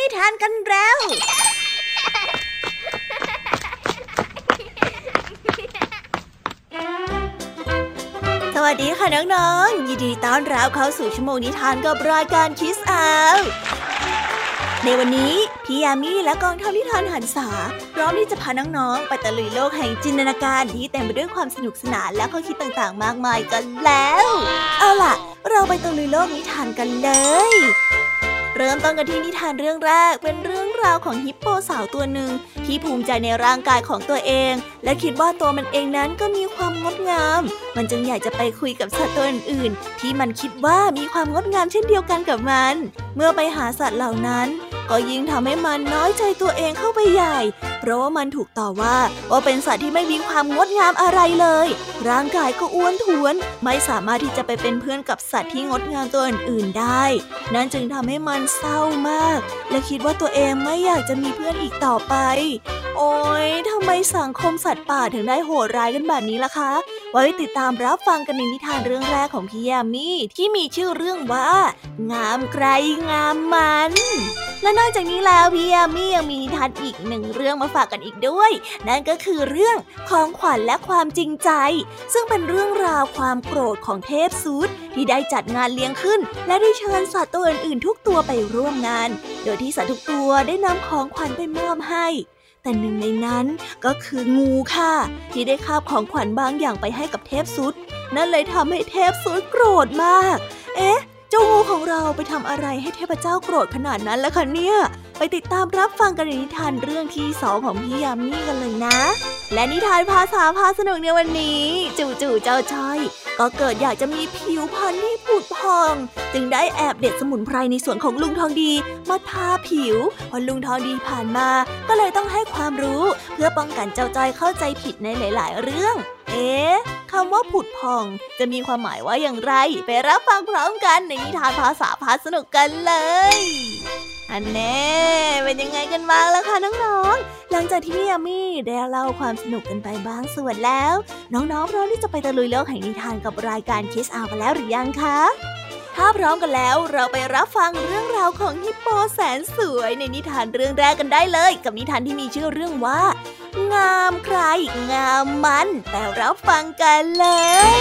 นิทานกันแล้ว สวัสดีค่ะน้องๆ ยินดีต้อนรับเข้าสู่ชั่วโมงนิทานกับรายการคิสอาวในวันนี้พี่ยามีและกองทัพนิทานหันษาพร้อมที่จะพาน้องๆไปตะลุยโลกแห่งจินตนาการที่เต็มไปด้วยความสนุกสนานและข้อคิดต่างๆ มากมายกันแล้ว เอาล่ะ เราไปตะลุยโลกนิทานกันเลย เริ่มต้นกันที่นิทานเรื่องแรกเป็นเรื่องราวของฮิปโปสาวตัวหนึ่งที่ภูมิใจในร่างกายของตัวเอง และคิดว่าตัวมันเองนั้นก็มีความงดงาม มันจึงอยากจะไปคุยกับสัตว์ตัวอื่นๆ ที่มันคิดว่ามีความงดงามเช่นเดียวกันกับมัน เมื่อไปหาสัตว์เหล่านั้น ก็ยิ่งทำให้มันน้อยใจตัวเองเข้าไปใหญ่ เพราะว่ามันถูกต่อว่าว่าเป็นสัตว์ที่ไม่มีความงดงามอะไรเลย ร่างกายก็อ้วนท้วน ไม่สามารถที่จะไปเป็นเพื่อนกับสัตว์ที่งดงามตัวอื่นๆได้ นั่นจึงทำให้มันเศร้ามาก และคิดว่าตัวเองไม่อยากจะมีเพื่อนอีกต่อไป โอ๊ยทำไมสังคมสัตว์ป่าถึงได้โหดร้ายกันแบบนี้ล่ะคะ ไว้ติดตามรับฟังกันในนิทานเรื่องแรกของพี่ยามีที่มีชื่อเรื่องว่า งามใครงามมัน และนอกจากนี้แล้วพี่ยามียังมีนิทานอีกหนึ่งเรื่องมาฝากกันอีกด้วย นั่นก็คือเรื่องของขวัญและความจริงใจ ซึ่งเป็นเรื่องราวความโกรธของเทพซูดที่ได้จัดงานเลี้ยงขึ้น และได้เชิญสัตว์ตัวอื่นๆทุกตัวไปร่วมงาน โดยที่สัตว์ทุกตัวได้นำของขวัญไปมอบให้แต่หนึ่งในนั้นก็คืองูค่ะ ที่ได้คาบของขวัญบางอย่างไปให้กับเทพซุด นั่นเลยทำให้เทพซุดโกรธมาก เอ๊ะ เจ้างูของเราไปทำอะไรให้เทพเจ้าโกรธขนาดนั้นล่ะคะเนี่ย ไปติดตามรับฟังกันในนิทานเรื่องที่สองของพี่ยามีกันเลยนะ และนิทานภาษาพาสนุกในวันนี้ จู่ๆเจ้าจ้อยก็เกิดอยากจะมีผิวพรรณที่ผุดพอง จึงได้แอบเด็ดสมุนไพรในสวนของลุงทองดีมาทาผิวพอลุงทองดีผ่านมา ก็เลยต้องให้ความรู้เพื่อป้องกันเจ้าจอยเข้าใจผิดในหลาย ๆ เรื่อง เอ๊ะคำว่าผุดพองจะมีความหมายว่าอย่างไร ไปรับฟังพร้อมกันในนิทานภาษาพาสนุกกันเลย อันแน่เป็นยังไงกันบ้างล่ะคะน้องๆ หลังจากที่พี่ยามีได้เล่าความสนุกกันไปบางส่วนแล้ว น้องๆพร้อมที่จะไปตะลุยโลกแห่งนิทานกับรายการคิสอากันแล้วหรือยังคะ ถ้าพร้อมกันแล้วเราไปรับฟังเรื่องราวของฮิปโปแสนสวยในนิทานเรื่องแรกกันได้เลย กับนิทานที่มีชื่อเรื่องว่า งามใครงามมัน แต่รับฟังกันเลย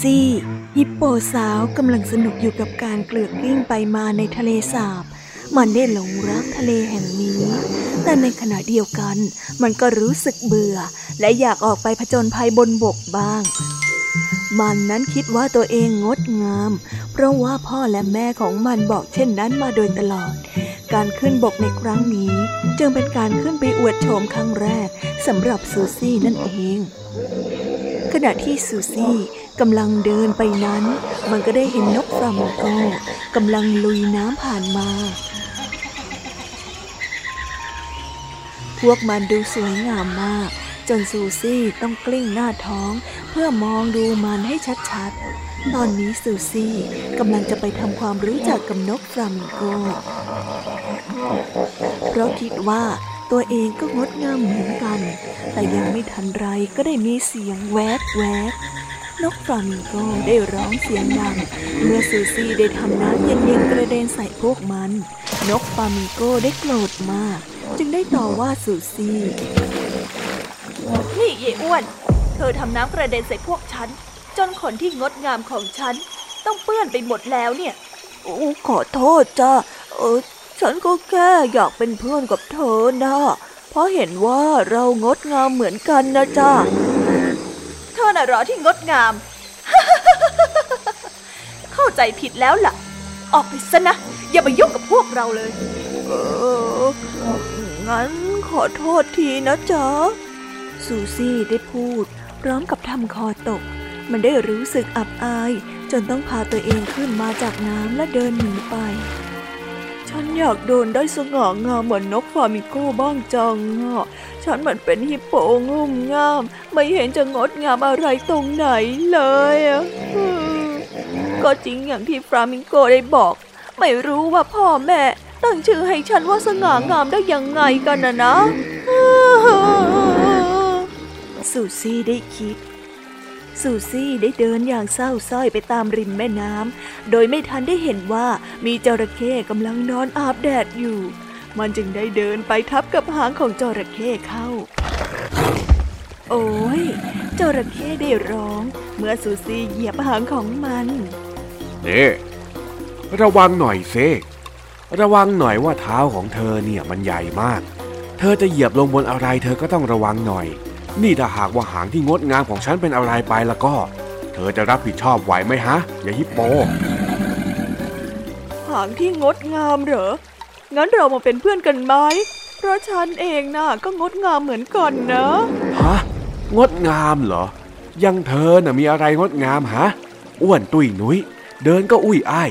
ซี่ ฮิปโปสาวกำลังสนุกอยู่กับการเกลือกกลิ้งไปมาในทะเลสาบ มันได้หลงรักทะเลแห่งนี้ แต่ในขณะเดียวกัน มันก็รู้สึกเบื่อ และอยากออกไปผจญภัยบนบกบ้าง มันนั้นคิดว่าตัวเองงดงาม เพราะว่าพ่อและแม่ของมันบอกเช่นนั้นมาโดยตลอด การขึ้นบกในครั้งนี้ จึงเป็นการขึ้นไปอวดโฉมครั้งแรกสำหรับซูซี่นั่นเอง ขณะที่ซูซี่กำลังเดินไปนั้น มันก็ได้เห็นนกฟลามิงโกกำลังลุยน้ำผ่านมา พวกมันดูสวยงามมาก จนซูซี่ต้องกลิ้งหน้าท้องเพื่อมองดูมันให้ชัดๆ ตอนนี้ซูซี่กำลังจะไปทำความรู้จักกับนกฟลามิงโก เพราะคิดว่า ตัวเองก็งดงามเหมือนกัน แต่ยังไม่ทันไรก็ได้มีเสียงแวกแวกนกฟลามิงโกได้ร้องเสียงดัง เมื่อซูซี่ได้ทำน้ำเย็นๆกระเด็นใส่พวกมัน นกฟลามิงโกได้โกรธมาก จึงได้ต่อว่าซูซี่นี่เยอ้วน เธอทำน้ำกระเด็นใส่พวกฉัน จนขนที่งดงามของฉัน ต้องเปื้อนไปหมดแล้วเนี่ย โอ้ขอโทษจ้าเออ ฉันก็แค่อยากเป็นเพื่อนกับเธอนะเพราะเห็นว่าเรางดงามเหมือนกันนะจ้าเธอน่ะหรอที่งดงาม เข้าใจผิดแล้วล่ะ ออกไปซะนะ อย่ามายุ่งกับพวกเราเลย เออ งั้นขอโทษทีนะจ๊ะ ซูซี่ได้พูด พร้อมกับทำคอตก มันได้รู้สึกอับอาย จนต้องพาตัวเองขึ้นมาจากน้ำและเดินหนีไป ฉันอยากเดินได้สง่างามเหมือนนกฟามิโก้บ้างจังอะฉันมันเป็นฮิปโปงุ่มงาม ไม่เห็นจะงดงามอะไรตรงไหนเลยอะก็จริงอย่างที่ฟลามิงโกได้บอก ไม่รู้ว่าพ่อแม่ ตั้งชื่อให้ฉันว่าสง่างามได้ยังไงกันนะนะสูซี่ได้คิด ซูซี่ได้เดินอย่างเศร้าส้อยไปตามริมแม่น้ำ โดยไม่ทันได้เห็นว่ามีจระเข้กำลังนอนอาบแดดอยู่ มันจึงได้เดินไปทับกับหางของจระเข้เข้า โอ้ยจระเข้ได้ร้อง เมื่อซูซี่เหยียบหางของมันเน่ระวังหน่อยเซระวังหน่อยว่าเท้าของเธอเนี่ยมันใหญ่มาก เธอจะเหยียบลงบนอะไร เธอก็ต้องระวังหน่อย นี่ถ้าหากว่าหางที่งดงามของฉันเป็นอะไรไปแล้วก็ เธอจะรับผิดชอบไหวไหมฮะอย่าฮิปโป หางที่งดงามเหรอ งั้นเรามาเป็นเพื่อนกันไหม เพราะฉันเองน่ะก็งดงามเหมือนกันนะ ฮะ งดงามเหรอ ยังเธอน่ะมีอะไรงดงามฮะ อ้วนตุ้ยนุ้ย เดินก็อุ้ยอ้าย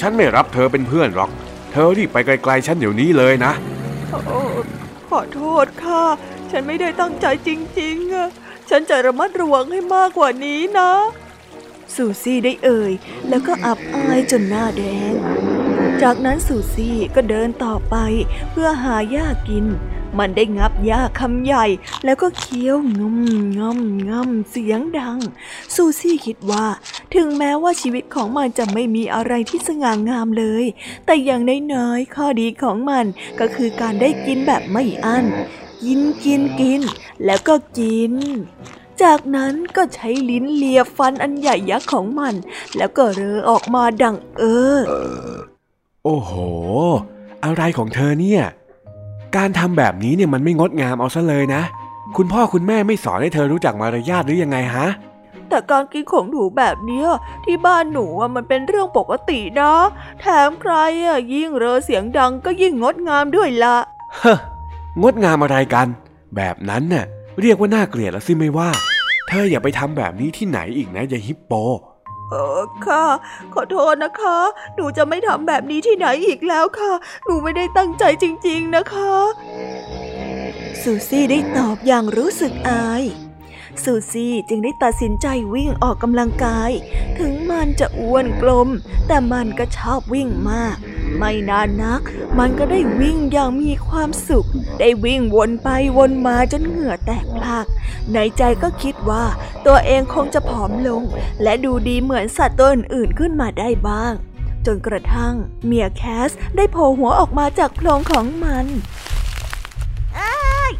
ฉันไม่รับเธอเป็นเพื่อนหรอก เธอรีบไปไกลๆฉันเดี๋ยวนี้เลยนะขอโทษค่ะ ฉันไม่ได้ตั้งใจจริงๆอะฉันจะระมัดระวังให้มากกว่านี้นะสูซี่ได้เอ่ย แล้วก็อับอายจนหน้าแดง จากนั้นสูซี่ก็เดินต่อไปเพื่อหาหญ้ากิน มันได้งับหญ้าคำใหญ่ แล้วก็เคี้ยวงมงมงมเสียงดัง ซูซี่คิดว่า ถึงแม้ว่าชีวิตของมันจะไม่มีอะไรที่สง่างามเลย แต่อย่างน้อยๆข้อดีของมันก็คือการได้กินแบบไม่อั้น กินกินกิน แล้วก็กิน จากนั้นก็ใช้ลิ้นเลียฟันอันใหญ่ยักษ์ของมัน แล้วก็เรอออกมาดังเออ โอ้โห อะไรของเธอเนี่ย การทำแบบนี้เนี่ยมันไม่งดงามเอาซะเลยนะ คุณพ่อคุณแม่ไม่สอนให้เธอรู้จักมารยาทหรือยังไงฮะแต่การกินของหนูแบบเนี้ยที่บ้านหนูมันเป็นเรื่องปกตินะ แถมใครอะยิ่งเรอเสียงดังก็ยิ่งงดงามด้วยละเฮ้ งดงามอะไรกัน แบบนั้นน่ะเรียกว่าน่าเกลียดแล้วสิไม่ว่า เธออย่าไปทำแบบนี้ที่ไหนอีกนะยายฮิปโป เออค่ะ ขอโทษนะคะ หนูจะไม่ทำแบบนี้ที่ไหนอีกแล้วค่ะ หนูไม่ได้ตั้งใจจริง ๆ นะคะ ซูซี่ได้ตอบอย่างรู้สึกอาย ซูซี่จึงได้ตัดสินใจวิ่งออกกำลังกาย ถึงมันจะอ้วนกลม แต่มันก็ชอบวิ่งมาก ไม่นานนัก มันก็ได้วิ่งอย่างมีความสุข ได้วิ่งวนไปวนมาจนเหงื่อแตกพลาก ในใจก็คิดว่าตัวเองคงจะผอมลง และดูดีเหมือนสัตว์ตัวอื่นๆขึ้นมาได้บ้าง จนกระทั่งเมียแคสได้โผล่หัวออกมาจากโพรงของมันเอ้ย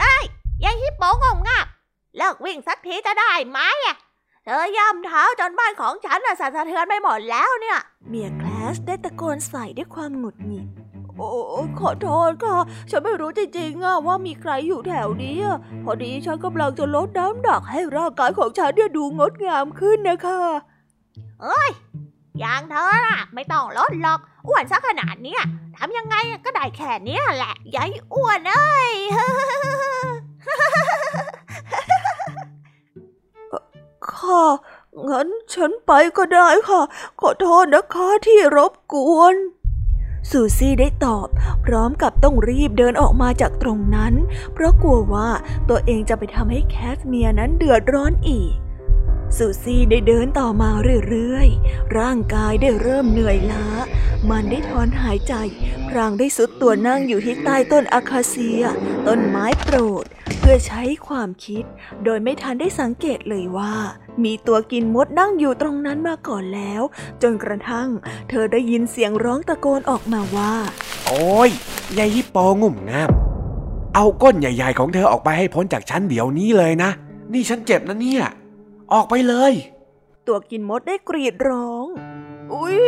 เอ้ยยังฮิปโปงงงับ เลิกวิ่งสักทีจะได้ไหมอะเธอย่ำเท้าจนบ้านของฉันน่ะสั่นสะเทือนไปหมดแล้วเนี่ย เมียแคลสได้ตะโกนใส่ด้วยความหงุดหงิด โอ้ขอโทษค่ะ ฉันไม่รู้จริงๆอะว่ามีใครอยู่แถวนี้อะพอดีฉันกำลังจะลดน้ำหนักให้ร่างกายของฉันเนี่ยดูงดงามขึ้นนะคะเอ้ยอย่างเธอน่ะ ไม่ต้องลดหรอกอ้วนซะขนาดเนี้ยทำยังไงก็ได้แค่นี้แหละยายอ้วนเอ้ย ค่ะ งั้นฉันไปก็ได้ค่ะ ขอโทษนะคะที่รบกวนซูซี่ได้ตอบ พร้อมกับต้องรีบเดินออกมาจากตรงนั้น เพราะกลัวว่าตัวเองจะไปทำให้แคสเมียนั้นเดือดร้อนอีก ซูซี่ได้เดินต่อมาเรื่อยๆ ร่างกายได้เริ่มเหนื่อยล้า มันได้ถอนหายใจ พรางได้สุดตัวนั่งอยู่ที่ใต้ต้นอะคาเซีย ต้นไม้โปรด เพื่อใช้ความคิด โดยไม่ทันได้สังเกตเลยว่า มีตัวกินมดนั่งอยู่ตรงนั้นมาก่อนแล้ว จนกระทั่ง เธอได้ยินเสียงร้องตะโกนออกมาว่า โอ้ยยายฮิปโปงุ่มงาม เอาก้นใหญ่ ๆ ของเธอออกไปให้พ้นจากฉันเดี๋ยวนี้เลยนะ นี่ฉันเจ็บนะเนี่ย ออกไปเลย ตัวกินมดได้กรีดร้อง อุ๊ย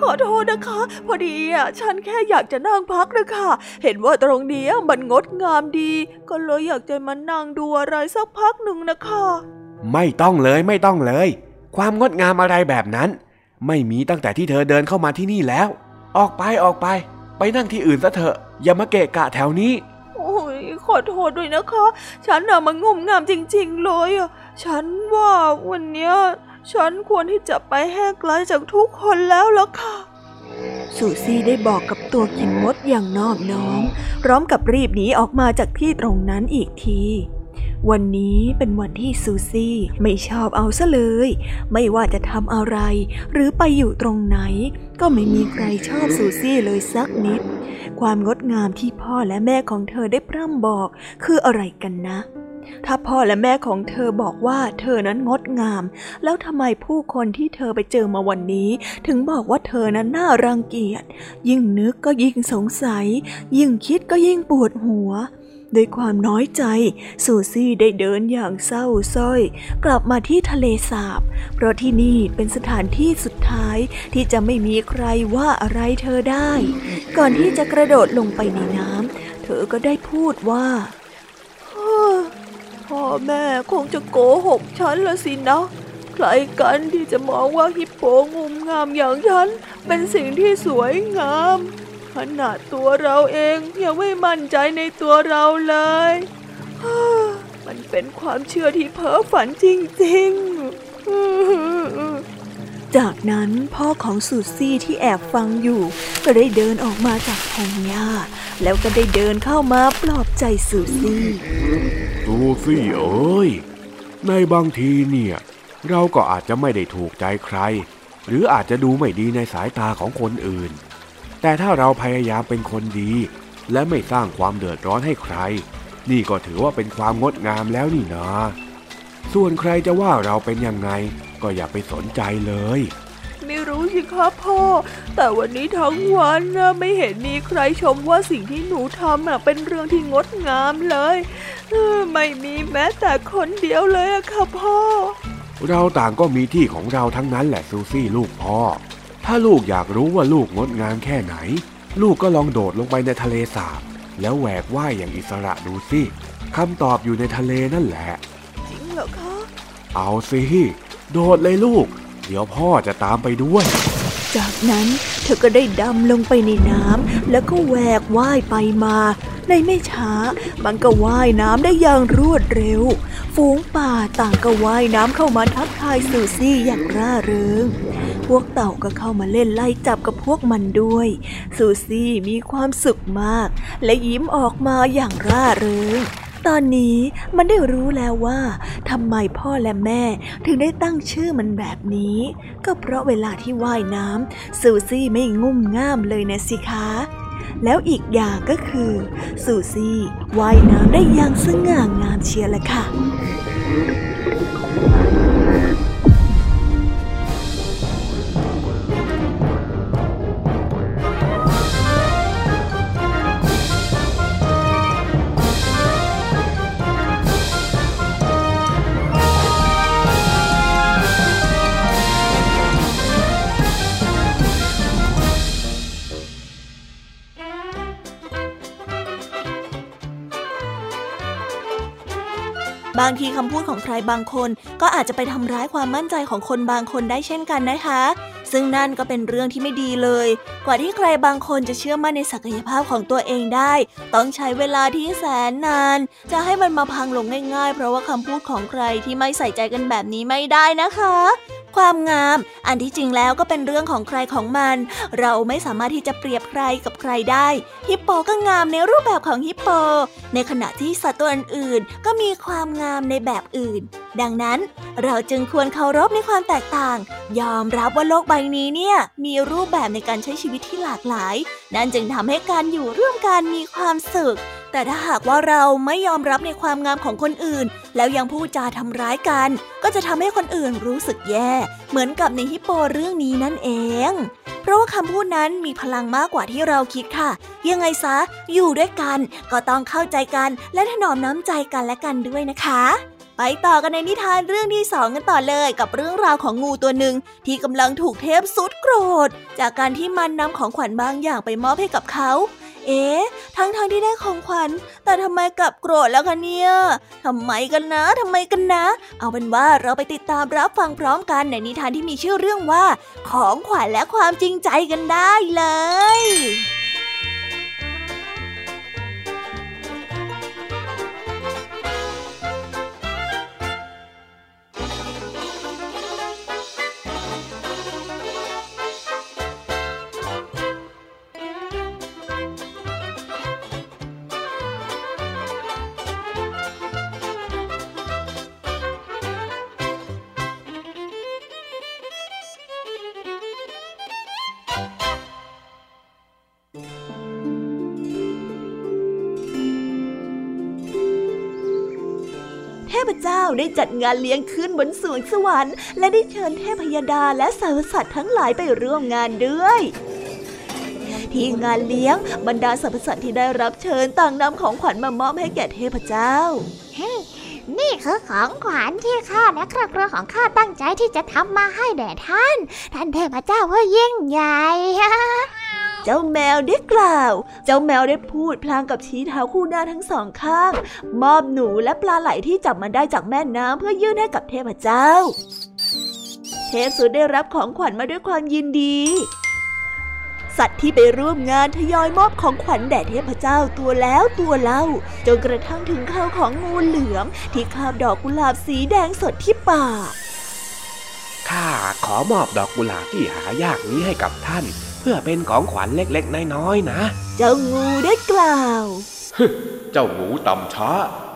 ขอโทษนะคะ พอดีอะฉันแค่อยากจะนั่งพักนะคะ เห็นว่าตรงนี้มันงดงามดี ก็เลยอยากจะมานั่งดูอะไรสักพักหนึ่งนะคะ ไม่ต้องเลยไม่ต้องเลย ความงดงามอะไรแบบนั้น ไม่มีตั้งแต่ที่เธอเดินเข้ามาที่นี่แล้ว ออกไปออกไป ไปนั่งที่อื่นซะเถอะ อย่ามาเกะกะแถวนี้ โอ้ยขอโทษด้วยนะคะ ฉันน่ะมันงุ่มงามจริง ๆ เลยอะ ฉันว่าวันเนี้ยฉันควรที่จะไปแห้ไกลจากทุกคนแล้วล่ะค่ะสูซี่ได้บอกกับตัวกินมดอย่างนอบน้อม พร้อมกับรีบหนีออกมาจากที่ตรงนั้นอีกที วันนี้เป็นวันที่ซูซี่ไม่ชอบเอาซะเลย ไม่ว่าจะทำอะไร หรือไปอยู่ตรงไหน ก็ไม่มีใครชอบซูซี่เลยสักนิด ความงดงามที่พ่อและแม่ของเธอได้พร่ำบอกคืออะไรกันนะ ถ้าพ่อและแม่ของเธอบอกว่าเธอนั้นงดงาม แล้วทำไมผู้คนที่เธอไปเจอมาวันนี้ ถึงบอกว่าเธอนั้นน่ารังเกียจ ยิ่งนึกก็ยิ่งสงสัย ยิ่งคิดก็ยิ่งปวดหัว ด้วยความน้อยใจซูซี่ได้เดินอย่างเศร้าส้อย กลับมาที่ทะเลสาบ เพราะที่นี่เป็นสถานที่สุดท้ายที่จะไม่มีใครว่าอะไรเธอได้ ก่อนที่จะกระโดดลงไปในน้ำเธอก็ได้พูดว่าพ่อแม่คงจะโกหกฉันละสินะใครกันที่จะมองว่าฮิปโปงุมงามอย่างฉันเป็นสิ่งที่สวยงาม ขนาดตัวเราเองยังไม่มั่นใจในตัวเราเลย มันเป็นความเชื่อที่เพ้อฝันจริงๆ จากนั้นพ่อของสุซี่ที่แอบฟังอยู่ ก็ได้เดินออกมาจากพงหญ้าแล้วก็ได้เดินเข้ามาปลอบใจสุซี่ซูซี่เอ้ย ในบางทีเนี่ย เราก็อาจจะไม่ได้ถูกใจใคร หรืออาจจะดูไม่ดีในสายตาของคนอื่น แต่ถ้าเราพยายามเป็นคนดี และไม่สร้างความเดือดร้อนให้ใคร นี่ก็ถือว่าเป็นความงดงามแล้วนี่นะส่วนใครจะว่าเราเป็นยังไง ก็อย่าไปสนใจเลย ไม่รู้สิครับพ่อ แต่วันนี้ทั้งวันนะไม่เห็นมีใครชมว่าสิ่งที่หนูทำเป็นเรื่องที่งดงามเลยไม่มีแม้แต่คนเดียวเลยครับพ่อ เราต่างก็มีที่ของเราทั้งนั้นแหละซูซี่ลูกพ่อ ถ้าลูกอยากรู้ว่าลูกงดงามแค่ไหน ลูกก็ลองโดดลงไปในทะเลสาบ แล้วแหวกว่ายอย่างอิสระดูสิคำตอบอยู่ในทะเลนั่นแหละ จริงเหรอคะ เอาสิ โดดเลยลูก เดี๋ยวพ่อจะตามไปด้วย จากนั้นเธอก็ได้ดำลงไปในน้ำแล้วก็แหวกว่ายไปมา ในไม่ช้า มันก็ว่ายน้ำได้อย่างรวดเร็ว ฝูงป่าต่างก็ว่ายน้ำเข้ามาทักทายซูซี่อย่างร่าเริง พวกเต่าก็เข้ามาเล่นไล่จับกับพวกมันด้วย ซูซี่มีความสุขมาก และยิ้มออกมาอย่างร่าเริงตอนนี้มันได้รู้แล้วว่าทำไมพ่อและแม่ถึงได้ตั้งชื่อมันแบบนี้ ก็เพราะเวลาที่ว่ายน้ำซูซี่ไม่งุ่มง่ามเลยนะสิคะ แล้วอีกอย่างก็คือ ซูซี่ว่ายน้ำได้อย่างสง่างามเชียร์ละค่ะ บางทีคำพูดของใครบางคนก็อาจจะไปทำร้ายความมั่นใจของคนบางคนได้เช่นกันนะคะ ซึ่งนั่นก็เป็นเรื่องที่ไม่ดีเลย กว่าที่ใครบางคนจะเชื่อมั่นในศักยภาพของตัวเองได้ ต้องใช้เวลาที่แสนนาน จะให้มันมาพังลงง่าย ๆ เพราะว่าคำพูดของใครที่ไม่ใส่ใจกันแบบนี้ไม่ได้นะคะ ความงาม อันที่จริงแล้วก็เป็นเรื่องของใครของมัน เราไม่สามารถที่จะเปรียบใครกับใครได้ ฮิปโปก็งามในรูปแบบของฮิปโป ในขณะที่สัตว์ตัวอื่นๆก็มีความงามในแบบอื่น ดังนั้นเราจึงควรเคารพในความแตกต่าง ยอมรับว่าโลกใบนี้เนี่ยมีรูปแบบในการใช้ชีวิตที่หลากหลาย นั่นจึงทำให้การอยู่ร่วมกันมีความสุข แต่ถ้าหากว่าเราไม่ยอมรับในความงามของคนอื่น แล้วยังพูดจาทำร้ายกัน ก็จะทำให้คนอื่นรู้สึกแย่ เหมือนกับในฮิปโปเรื่องนี้นั่นเอง เพราะว่าคำพูดนั้นมีพลังมากกว่าที่เราคิดค่ะ ยังไงซะ อยู่ด้วยกัน ก็ต้องเข้าใจกันและถนอมน้ำใจกันและกันด้วยนะคะไปต่อกันในนิทานเรื่องที่สองกันต่อเลยกับเรื่องราวของงูตัวหนึ่งที่กำลังถูกเทพสุดโกรธ จากการที่มันนำของขวัญบางอย่างไปมอบให้กับเขา เอ๊ะทั้งทางที่ได้ของขวัญ แต่ทำไมกลับโกรธแล้วคะเนี่ยทำไมกันนะทำไมกันนะ เอาเป็นว่าเราไปติดตามรับฟังพร้อมกันในนิทานที่มีชื่อเรื่องว่า ของขวัญและความจริงใจกันได้เลย เจ้าได้จัดงานเลี้ยงขึ้นบนสวงสวรรค์ และได้เชิญเทพยดาและสรรพสัตว์ทั้งหลายไปร่วมงานด้วยที่งานเลี้ยงบรรดาสรรพสัตว์ที่ได้รับเชิญต่างนำของขวัญมามอบให้แก่เทพเจ้านี่คือของขวัญที่ข้าและครอบครัวของข้าตั้งใจที่จะทำมาให้แด่ท่าน ท่านเทพเจ้าผู้ยิ่งใหญ่ เจ้าแมวได้กล่าว เจ้าแมวได้พูดพลางกับชี้เท้าคู่หน้าทั้งสองข้าง มอบหนูและปลาไหลที่จับมาได้จากแม่น้ำเพื่อยื่นให้กับเทพเจ้า เทพสุดได้รับของขวัญมาด้วยความยินดี สัตว์ที่ไปร่วมงานทยอยมอบของขวัญแด่เทพเจ้าตัวแล้วตัวเล่า จนกระทั่งถึงข้าวของงูเหลือมที่คาบดอกกุหลาบสีแดงสดที่ป่าข้าขอมอบดอกกุหลาบที่หายากนี้ให้กับท่าน เพื่อเป็นของขวัญเล็กๆ น้อยๆนะ เจ้างูได้กล่าวเจ้างูต่ำช้า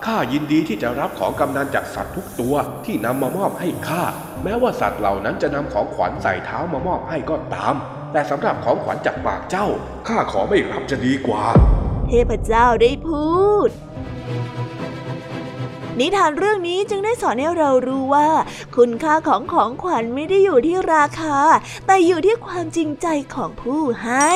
ข้ายินดีที่จะรับของกำนันจากสัตว์ทุกตัวที่นำมามอบให้ข้า แม้ว่าสัตว์เหล่านั้นจะนำของขวัญใส่เท้ามามอบให้ก็ตาม แต่สำหรับของขวัญจากปากเจ้า ข้าขอไม่รับจะดีกว่า เทพเจ้าได้พูด นิทานเรื่องนี้จึงได้สอนให้เรารู้ว่า คุณค่าของของขวัญไม่ได้อยู่ที่ราคา แต่อยู่ที่ความจริงใจของผู้ให้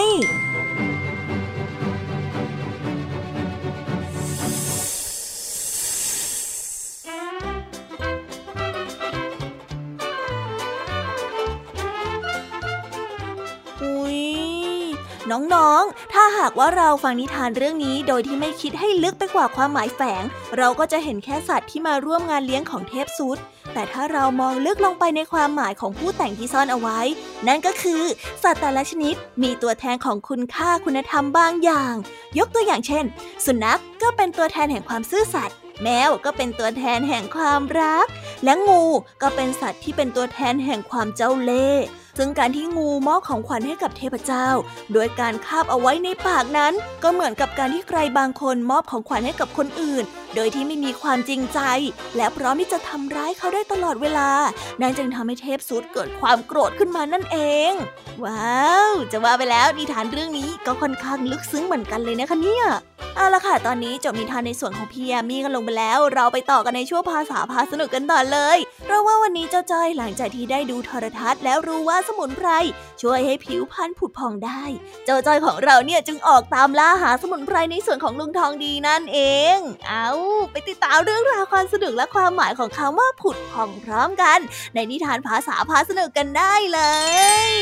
น้องๆ ถ้าหากว่าเราฟังนิทานเรื่องนี้โดยที่ไม่คิดให้ลึกไปกว่าความหมายแฝง เราก็จะเห็นแค่สัตว์ที่มาร่วมงานเลี้ยงของเทพซุดแต่ถ้าเรามองลึกลงไปในความหมายของผู้แต่งที่ซ่อนเอาไว้ นั่นก็คือ สัตว์แต่ละชนิดมีตัวแทนของคุณค่าคุณธรรมบางอย่าง ยกตัวอย่างเช่น สุนัขกก็เป็นตัวแทนแห่งความซื่อสัตย์แมวก็เป็นตัวแทนแห่งความรัก และงูก็เป็นสัตว์ที่เป็นตัวแทนแห่งความเจ้าเล่ห์ ซึ่งการที่งูมอบของขวัญให้กับเทพเจ้า โดยการคาบเอาไว้ในปากนั้น ก็เหมือนกับการที่ใครบางคนมอบของขวัญให้กับคนอื่นโดยที่ไม่มีความจริงใจ และพร้อมที่จะทำร้ายเขาได้ตลอดเวลา นั่นจึงทำให้เทพสุดเกิดความโกรธขึ้นมานั่นเอง ว้าว จะว่าไปแล้วนิทานเรื่องนี้ก็ค่อนข้างลึกซึ้งเหมือนกันเลยนะคะเนี่ยเอาละค่ะ ตอนนี้จบนิทานในส่วนของพี่แอมี่กันลงไปแล้ว เราไปต่อกันในช่วงภาษาพาสนุกกันต่อเลย เพราะว่าวันนี้เจ้าจ้อยหลังจากที่ได้ดูโทรทัศน์แล้วรู้ว่าสมุนไพรช่วยให้ผิวพรรณผุดผ่องได้ เจ้าจ้อยของเราเนี่ยจึงออกตามล่าหาสมุนไพรในส่วนของลุงทองดีนั่นเอง เอาไปติดตามเรื่องราวความสนุกและความหมายของคำว่าผุดผ่องพร้อมกัน ในนิทานภาษาพาสนุกกันได้เลย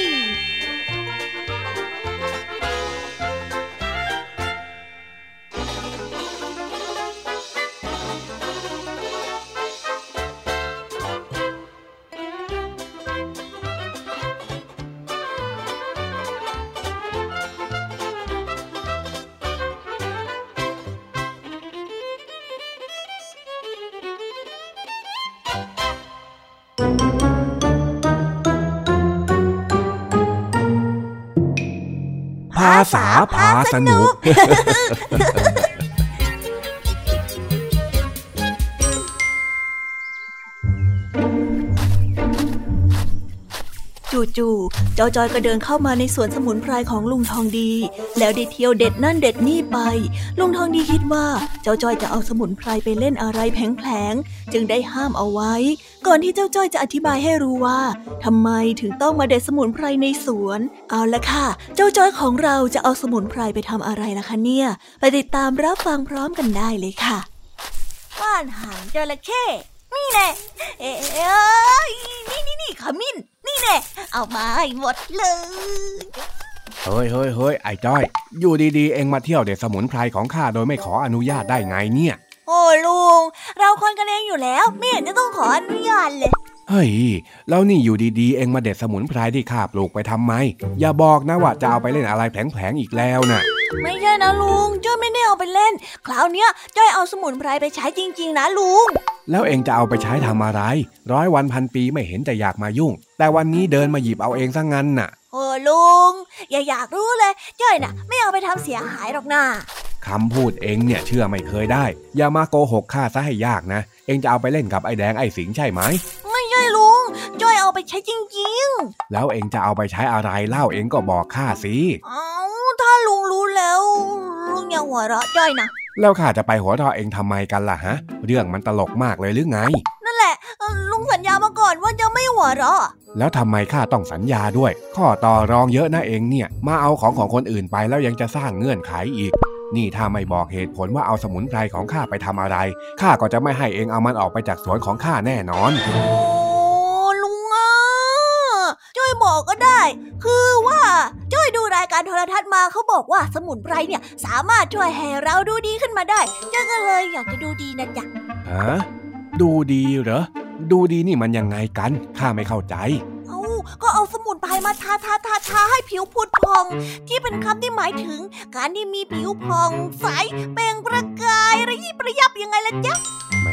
ษาพาสนุก จู่ๆเจ้าจอยก็เดินเข้ามาในสวนสมุนไพรของลุงทองดี แล้วได้เที่ยวเด็ดนั่นเด็ดนี่ไป ลุงทองดีคิดว่าเจ้าจอยจะเอาสมุนไพรไปเล่นอะไรแผลงๆจึงได้ห้ามเอาไว้ ก่อนที่เจ้าจ้อยจะอธิบายให้รู้ว่าทำไมถึงต้องมาเด็ดสมุนไพรในสวน เอาละค่ะ เจ้าจ้อยของเราจะเอาสมุนไพรไปทำอะไรล่ะคะเนี่ย ไปติดตามรับฟังพร้อมกันได้เลยค่ะว่านหางจระเข้ นี่แน่เอ้ยนี่นี่นี่ขมิ้น นี่แน่เอามาให้หมดเลยเฮ้ยเฮ้ยเฮ้ยไอ้จ้อย อยู่ดีๆ เองมาเที่ยวเด็ดสมุนไพรของข้าโดยไม่ขออนุญาตได้ไงเนี่ย โอ้ลุง เราคนกันเองอยู่แล้ว ไม่เห็นจะต้องขออนุญาตเลย เฮ้ย แล้วนี่อยู่ดีๆ เองมาเด็ดสมุนไพรที่ข้าปลูกไปทำไม อย่าบอกนะว่าจะเอาไปเล่นอะไรแผลงๆอีกแล้วนะ่ะไม่ใช่นะลุง จ้อยไม่ได้เอาไปเล่น คราวเนี้ยจ้อยเอาสมุนไพรไปใช้จริง ๆ นะลุง แล้วเองจะเอาไปใช้ทำอะไร ร้อยวันพันปีไม่เห็นจะอยากมายุ่ง แต่วันนี้เดินมาหยิบเอาเองซะงั้นน่ะโอ้ลุง อย่าอยากรู้เลย จ้อยน่ะ ไม่เอาไปทำเสียหายหรอกนะคำพูดเองเนี่ยเชื่อไม่เคยได้ อย่ามาโกหกข้าซะให้ยากนะ เองจะเอาไปเล่นกับไอ้แดงไอ้สิงใช่ไหมไม่ใช่ลุงจ้อ ยเอาไปใช้จริงๆ แล้วเองจะเอาไปใช้อะไรเล่าเองก็บอกข้าสิเอาถ้าลุงรู้แล้ว ลุงอย่าหัวเราะจ้อยนะ แล้วข้าจะไปหัวเราะเองทำไมกันล่ะฮะ เรื่องมันตลกมากเลยหรือไง นั่นแหละเอ่อลุงสัญญามาก่อนว่าจะไม่หัวเราะ แล้วทำไมข้าต้องสัญญาด้วย ข้อต่อรองเยอะนะเองเนี่ย มาเอาของของคนอื่นไปแล้วยังจะสร้างเงื่อนไขอีกนี่ถ้าไม่บอกเหตุผลว่าเอาสมุนไพรของข้าไปทำอะไร ข้าก็จะไม่ให้เองเอามันออกไปจากสวนของข้าแน่นอน โอ้ลุงอะจ้อย บอกก็ได้ คือว่าจ้อยดูรายการโทรทัศน์มาเขาบอกว่าสมุนไพรเนี่ยสามารถช่วยให้เราดูดีขึ้นมาได้จ้อยก็เลยอยากจะดูดีนะจ๊ะฮะดูดีเหรอ ดูดีนี่มันยังไงกัน ข้าไม่เข้าใจเอาก็เอาสมุนไพรมาทาทาทาทาให้ผิวผุดผ่อง ที่เป็นคำที่หมายถึง การที่มีผิวผ่องใสเปล่งประกายระยิบระยับยังไงล่ะจ๊ะแหม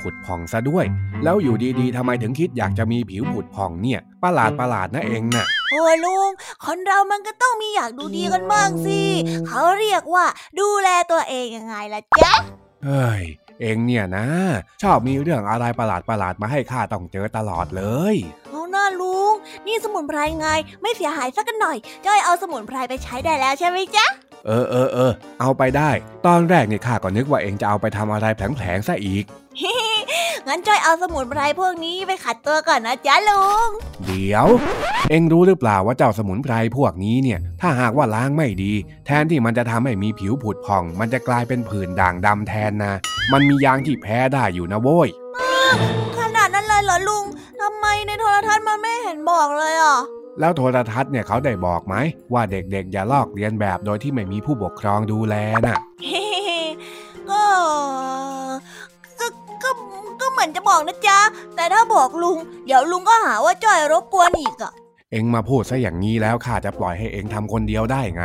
ผุดผ่องซะด้วย แล้วอยู่ดีๆทำไมถึงคิดอยากจะมีผิวผุดผ่องเนี่ย ประหลาดประหลาดนะเองน่ะโอ้ยลุง คนเรามันก็ต้องมีอยากดูดีกันบ้างสิ เขาเรียกว่าดูแลตัวเองยังไงล่ะจ๊ะ เฮ้ย เองเนี่ยนะ ชอบมีเรื่องอะไรประหลาดประหลาดๆมาให้ข้าต้องเจอตลอดเลยเอาหน้าลุง นี่สมุนไพรไง ไม่เสียหายสักกันหน่อยจ้อยเอาสมุนไพรไปใช้ได้แล้วใช่ไหมจ๊ะเออเออเออเอาไปได้ ตอนแรกเนี่ยข้าก็นึกว่าเองจะเอาไปทำอะไรแผลงๆซะอีก งั้นจ้อยเอาสมุนไพรพวกนี้ไปขัดตัวก่อนนะจ๊ะลุง เดี๋ยว เองรู้หรือเปล่าว่าเจ้าสมุนไพรพวกนี้เนี่ย ถ้าหากว่าล้างไม่ดี แทนที่มันจะทำให้มีผิวผุดผ่อง มันจะกลายเป็นผื่นด่างดำแทนนะ มันมียางที่แพ้ได้อยู่นะโว้ยขนาดนั้นเลยเหรอลุงทำไมในโทรทัศน์มันไม่เห็นบอกเลยอะแล้วโทรทัศน์เนี่ยเขาได้บอกไหม ว่าเด็กๆ อย่าลอกเลียนแบบโดยที่ไม่มีผู้ปกครองดูแลน่ะก็ก็ก็ก็เหมือนจะบอกนะจ๊ะ แต่ถ้าบอกลุง เดี๋ยวลุงก็หาว่าจ้อยรบกวนอีกอะเองมาพูดซะอย่างนี้แล้วข้าจะปล่อยให้เองทำคนเดียวได้ไง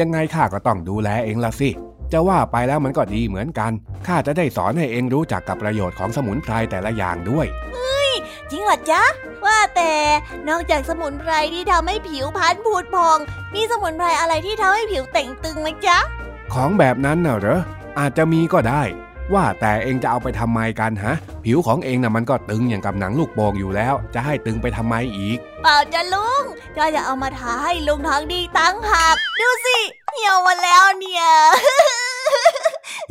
ยังไงข้าก็ต้องดูแลเองละสิ จะว่าไปแล้วมันก็ดีเหมือนกัน ข้าจะได้สอนให้เองรู้จักกับประโยชน์ของสมุนไพรแต่ละอย่างด้วยจริงเหรอจ๊ะ ว่าแต่นอกจากสมุนไพรที่ทำให้ผิวพรรณผุดพอง มีสมุนไพรอะไรที่ทำให้ผิวเต่งตึงไหมจ๊ะ ของแบบนั้นน่ะเหรออาจจะมีก็ได้ ว่าแต่เองจะเอาไปทำไมกันฮะ ผิวของเองน่ะมันก็ตึงอย่างกับหนังลูกโป่งอยู่แล้ว จะให้ตึงไปทำไมอีก เปล่าจ้ะลุงจ้อยจะเอามาทาให้ลุงทางดีตั้งหากดูสิเหี่ยวมาแล้วเนี่ย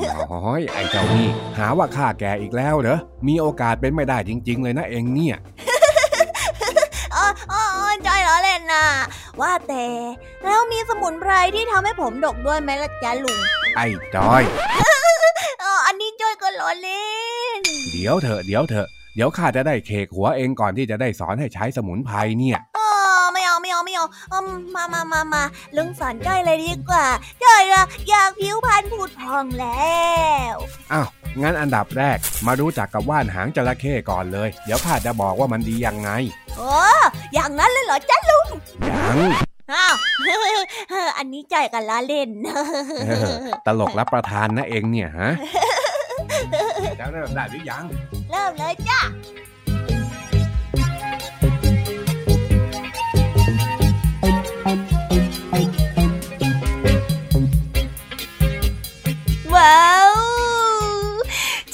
น้อยไอ้เจ้านี่ หาว่าข้าแก่อีกแล้วเหรอ มีโอกาสเป็นไม่ได้จริง ๆ เลยนะเองเนี่ยอ๋ออ๋ออ๋อจ้อยล้อเล่นนะว่าแต่แล้วมีสมุนไพรที่ทำให้ผมดกด้วยไหมล่ะจ๊ะลุง ไอ้จอย อ๋ออันนี้จ้อยก็ล้อเล่น เดี๋ยวเถอะเดี๋ยวเถอะเดี๋ยวข้าจะได้เคกหัวเองก่อนที่จะได้สอนให้ใช้สมุนไพรเนี่ยอ๋อไม่เอาไม่เอาไม่เอาอืมมามามามาลุงสอนจ้อยเลยดีกว่าจ้อยอะอยากผิวพรรณผุดพองแล้วอ้าวงั้นอันดับแรกมารู้จักกับว่านหางจระเข้ก่อนเลย เดี๋ยวข้าจะบอกว่ามันดียังไงโอ้อย่างนั้นเลยเหรอจ๊ะลุงยังอ้าวอันนี้จ้อยกันล้อเล่นเออตลกรับประทานนะเองเนี่ยฮะ แล้วเริ่มได้หรื